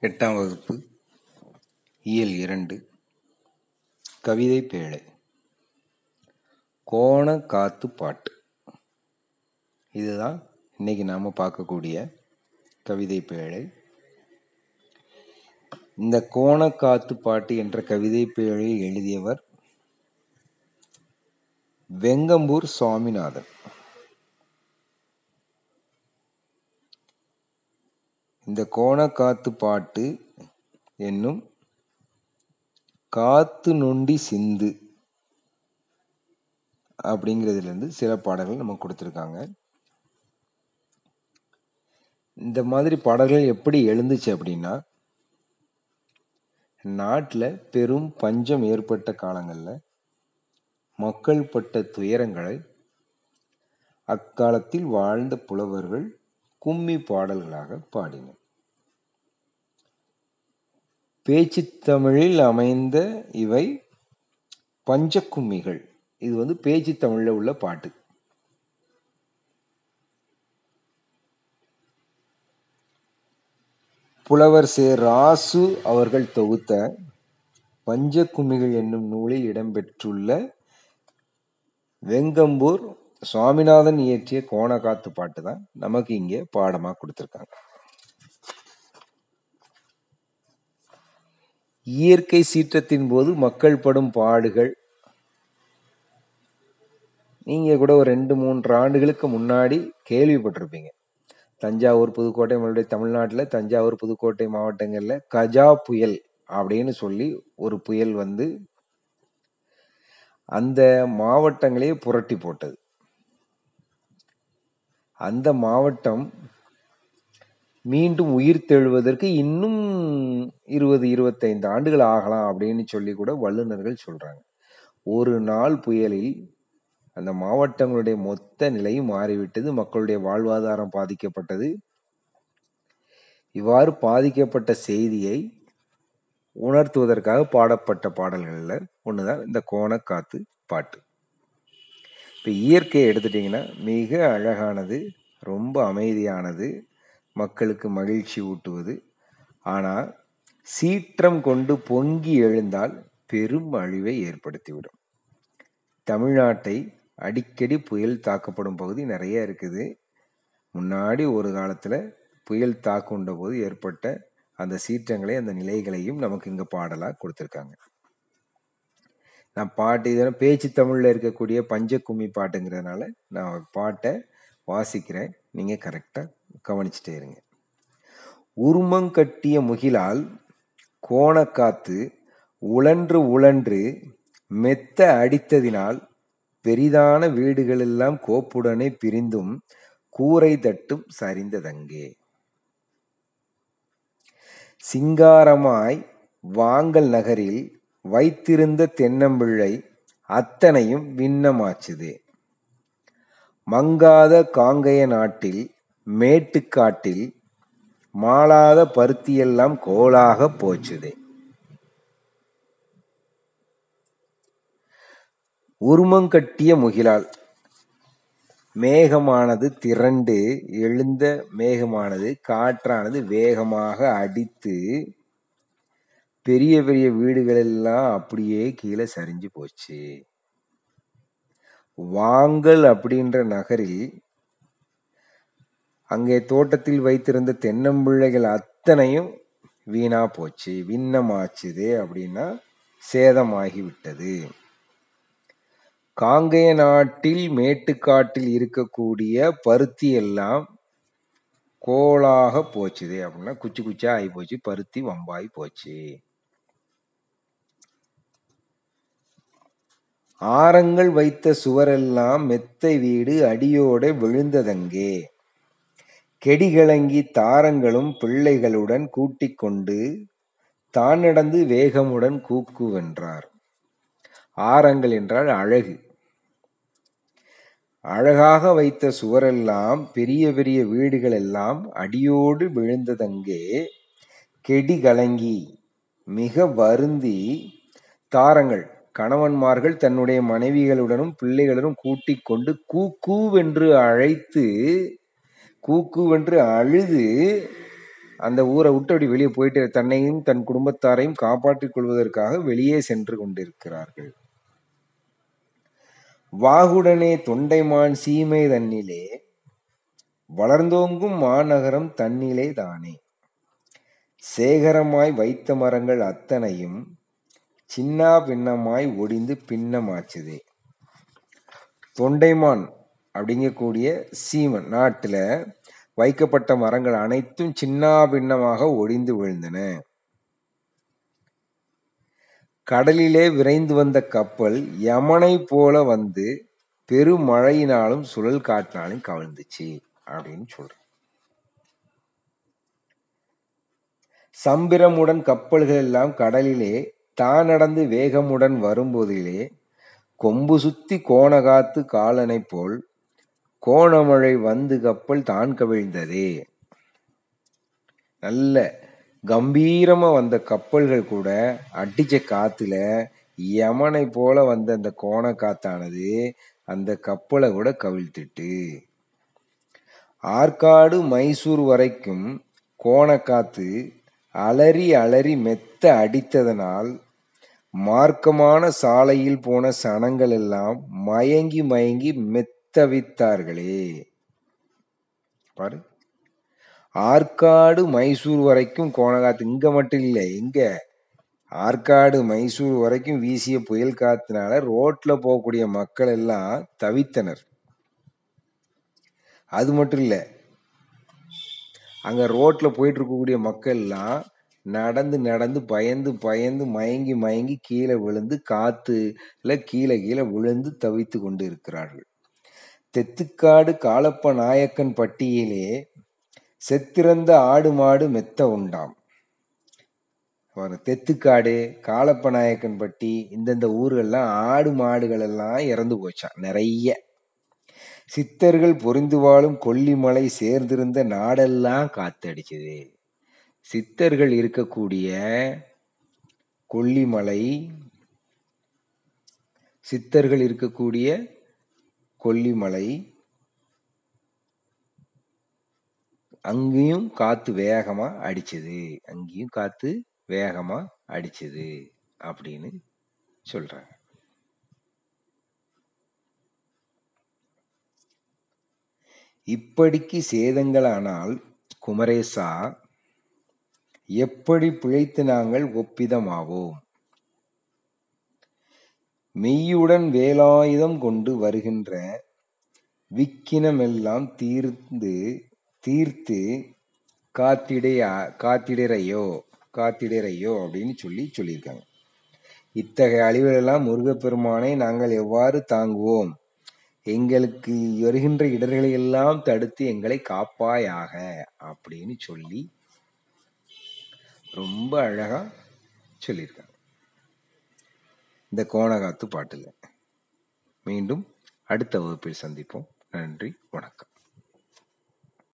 எட்டாம் வகுப்பு இயல் இரண்டு கவிதை பேழை. கோண காத்து பாட்டு. இதுதான் இன்னைக்கு நாம் பார்க்கக்கூடிய கவிதை பேழை. இந்த கோண காத்து பாட்டு என்ற கவிதை பேழையை எழுதியவர் வெங்கம்பூர் சுவாமிநாதன். இந்த கோணக்காத்து பாட்டு என்னும் காத்து நொண்டி சிந்து அப்படிங்கிறதுலேருந்து சில பாடல்கள் நமக்கு கொடுத்துருக்காங்க. இந்த மாதிரி பாடல்கள் எப்படி எழுந்துச்சு அப்படின்னா நாட்டில் பெரும் பஞ்சம் ஏற்பட்ட காலங்களில் மக்கள் பட்ட துயரங்களை அக்காலத்தில் வாழ்ந்த புலவர்கள் கும்மி பாடல்களாக பாடினர். பேச்சு தமிழில் அமைந்த இவை பஞ்சக்கும்மிகள். இது வந்து பேச்சு தமிழில் உள்ள பாட்டு. புலவர் சே ராசு அவர்கள் தொகுத்த பஞ்சக்கும்மிகள் என்னும் நூலில் இடம்பெற்றுள்ள வெங்கம்பூர் சுவாமிநாதன் இயற்றிய கோணக்காத்து பாட்டு தான் நமக்கு இங்கே பாடமாக கொடுத்துருக்காங்க. இயற்கை சீற்றத்தின் போது மக்கள் படும் பாடுகள். நீங்கள் கூட ஒரு ரெண்டு மூன்று ஆண்டுகளுக்கு முன்னாடி கேள்விப்பட்டிருப்பீங்க. தஞ்சாவூர் புதுக்கோட்டை நம்மளுடைய தமிழ்நாட்டில் தஞ்சாவூர் புதுக்கோட்டை மாவட்டங்களில் கஜா புயல் அப்படின்னு சொல்லி ஒரு புயல் வந்து அந்த மாவட்டங்களையே புரட்டி போட்டது. அந்த மாவட்டம் மீண்டும் உயிர் தெழுவதற்கு இன்னும் இருபது இருபத்தைந்து ஆண்டுகள் ஆகலாம் அப்படின்னு சொல்லி கூட வல்லுநர்கள் சொல்றாங்க. ஒரு நாள் புயலில் அந்த மாவட்டங்களுடைய மொத்த நிலையும் மாறிவிட்டது மக்களுடைய வாழ்வாதாரம் பாதிக்கப்பட்டது. இவ்வாறு பாதிக்கப்பட்ட செய்தியை உணர்த்துவதற்காக பாடப்பட்ட பாடல்களில் ஒன்றுதான் இந்த கோணக்காத்து பாட்டு. இப்போ இயற்கையை எடுத்துட்டிங்கன்னா மிக அழகானது ரொம்ப அமைதியானது மக்களுக்கு மகிழ்ச்சி ஊட்டுவது. ஆனால் சீற்றம் கொண்டு பொங்கி எழுந்தால் பெரும் அழிவை ஏற்படுத்திவிடும். தமிழ்நாட்டை அடிக்கடி புயல் தாக்கப்படும் பகுதி நிறைய இருக்குது. முன்னாடி ஒரு காலத்தில் புயல் தாக்குண்ட போது ஏற்பட்ட அந்த சீற்றங்களை அந்த நிலைகளையும் நமக்கு இங்கே பாடலாக கொடுத்துருக்காங்க. நான் பாட்டு இதெல்லாம் பேச்சு தமிழில் இருக்கக்கூடிய பஞ்சக்கும்மி பாட்டுங்கிறதுனால நான் பாட்டை வாசிக்கிறேன். நீங்கள் கரெக்டாக கவனிச்சுட்டே இருங்க உருமங்கட்டிய முகிலால் கோணக்காத்து உழன்று உழன்று மெத்த அடித்ததினால் பெரிதான வீடுகளெல்லாம் கோப்புடனே பிரிந்தும் கூரை தட்டும் சரிந்ததங்கே. சிங்காரமாய் வாங்கல் நகரில் வைத்திருந்த தென்னம்பிள்ளை அத்தனையும் விண்ணமாச்சுது. மங்காத காங்கைய நாட்டில் மேட்டுக்காட்டில் மாளாத பருத்தியெல்லாம் கோலாக போச்சுதே. உருமங்கட்டிய முகிலால் மேகமானது திரண்டு எழுந்த மேகமானது காற்றானது வேகமாக அடித்து பெரிய பெரிய வீடுகளெல்லாம் அப்படியே கீழே சரிஞ்சு போச்சு. வாங்கல் அப்படின்ற நகரில் அங்கே தோட்டத்தில் வைத்திருந்த தென்னம்பிள்ளைகள் அத்தனையும் வீணா போச்சு. விண்ணமாச்சுது அப்படின்னா சேதமாகி விட்டது காங்கேய நாட்டில் மேட்டுக்காட்டில் இருக்கக்கூடிய பருத்தி எல்லாம் கோளாக போச்சுது அப்படின்னா குச்சி குச்சா ஆகி போச்சு. பருத்தி வம்பாகி போச்சு. ஆரங்கள் வைத்த சுவரெல்லாம் மெத்தை வீடு அடியோட விழுந்ததங்கே. கெடிகளங்கி தாரங்களும் பிள்ளைகளுடன் கூட்டிக் கொண்டு தான் நடந்து வேகமுடன் கூக்குவென்றார் ஆரங்கள் என்றால் அழகு. அழகாக வைத்த சுவரெல்லாம் பெரிய பெரிய வீடுகள் எல்லாம் அடியோடு விழுந்ததங்கே கெடி கலங்கி மிக வருந்தி தாரங்கள். கணவன்மார்கள் தன்னுடைய மனைவிகளுடனும் பிள்ளைகளுடன் கூட்டிக் கொண்டு கூ கூவென்று அழைத்து கூக்குவென்று அழுது அந்த ஊரை விட்டு அப்படி வெளியே போயிட்டு தன்னையும் தன் குடும்பத்தாரையும் காப்பாற்றிக் கொள்வதற்காக வெளியே சென்று கொண்டிருக்கிறார்கள். வாகுடனே தொண்டைமான் சீமை தன்னிலே வளர்ந்தோங்கும் மாநகரம் தன்னிலே தானே. சேகரமாய் வைத்த மரங்கள் அத்தனையும் சின்னா பின்னமாய் ஒடிந்து பின்னமாச்சுதே. தொண்டைமான் அப்படிங்கக்கூடிய சீமன் நாட்டில் வைக்கப்பட்ட மரங்கள் அனைத்தும் சின்னா பின்னமாக ஒடிந்து விழுந்தன. கடலிலே விரைந்து வந்த கப்பல் யமனை போல வந்து பெருமழையினாலும் சுழல் காற்றினாலும் கவிழ்ந்துச்சு அப்படின்னு சொல்றேன். சம்பிரமுடன் கப்பல்கள் எல்லாம் கடலிலே தான் நடந்து வேகமுடன் வரும்போதிலே கொம்பு சுத்தி கோணகாத்து காலனை போல் கோணமழை வந்து கப்பல் தான் கவிழ்ந்ததே. நல்ல கம்பீரமா வந்த கப்பல்கள் கூட அடிச்ச காத்துல யமனை போல வந்த அந்த கோண காத்தானது அந்த கப்பலை கூட கவிழ்த்துட்டு. ஆற்காடு மைசூர் வரைக்கும் கோணக்காத்து அலறி அலறி மெத்த அடித்ததனால் மார்க்கமான சாலையில் போன சனங்கள் எல்லாம் மயங்கி மயங்கி தவித்தார்களே பாரு. ஆற்காடு மைசூர் வரைக்கும் கோணகாத்து இங்க மட்டும் இல்லை இங்க. ஆற்காடு மைசூர் வரைக்கும் வீசிய புயல் காத்தினால ரோட்ல போகக்கூடிய மக்கள் எல்லாம் தவித்தனர். அது மட்டும் இல்லை அங்க ரோட்ல போயிட்டு இருக்கக்கூடிய மக்கள் எல்லாம் நடந்து நடந்து பயந்து பயந்து மயங்கி மயங்கி கீழே விழுந்து காத்துல கீழே கீழே விழுந்து தவித்து கொண்டு இருக்கிறார்கள். தெத்துக்காடு காலப்ப நாயக்கன் பட்டியிலே செத்திறந்த ஆடு மாடு மெத்த உண்டாம். தெத்துக்காடு காலப்ப நாயக்கன் பட்டி இந்தந்த ஊர்கள்லாம் ஆடு மாடுகள் எல்லாம் இறந்து போச்சான் நிறைய. சித்தர்கள் பொறிந்து வாழும் கொல்லிமலை சேர்ந்திருந்த நாடெல்லாம் காத்தடிச்சுது. சித்தர்கள் இருக்கக்கூடிய கொல்லிமலை சித்தர்கள் இருக்கக்கூடிய கொல்லிமலை அங்கேயும் காத்து வேகமா அடிச்சது. அங்கேயும் காத்து வேகமா அடிச்சது அப்படின்னு சொல்றாங்க. இப்படிக்கு சேதங்களானால் குமரேசா எப்படி பிழைத்து நாங்கள் ஒப்பிதமாவோம்? மெய்யுடன் வேலாயுதம் கொண்டு வருகின்ற விக்கினமெல்லாம் தீர்ந்து தீர்த்து காத்திடையா காத்திடறையோ காத்திடறையோ அப்படின்னு சொல்லி சொல்லியிருக்காங்க. இத்தகைய அழிவுகளெல்லாம் முருகப்பெருமானை நாங்கள் எவ்வாறு தாங்குவோம்? எங்களுக்கு வருகின்ற இடர்களை எல்லாம் தடுத்து எங்களை காப்பாயாக அப்படின்னு சொல்லி ரொம்ப அழகா சொல்லியிருக்காங்க. இந்த கோணகாத்து பாட்டில். மீண்டும் அடுத்த வகுப்பில் சந்திப்போம். நன்றி வணக்கம்.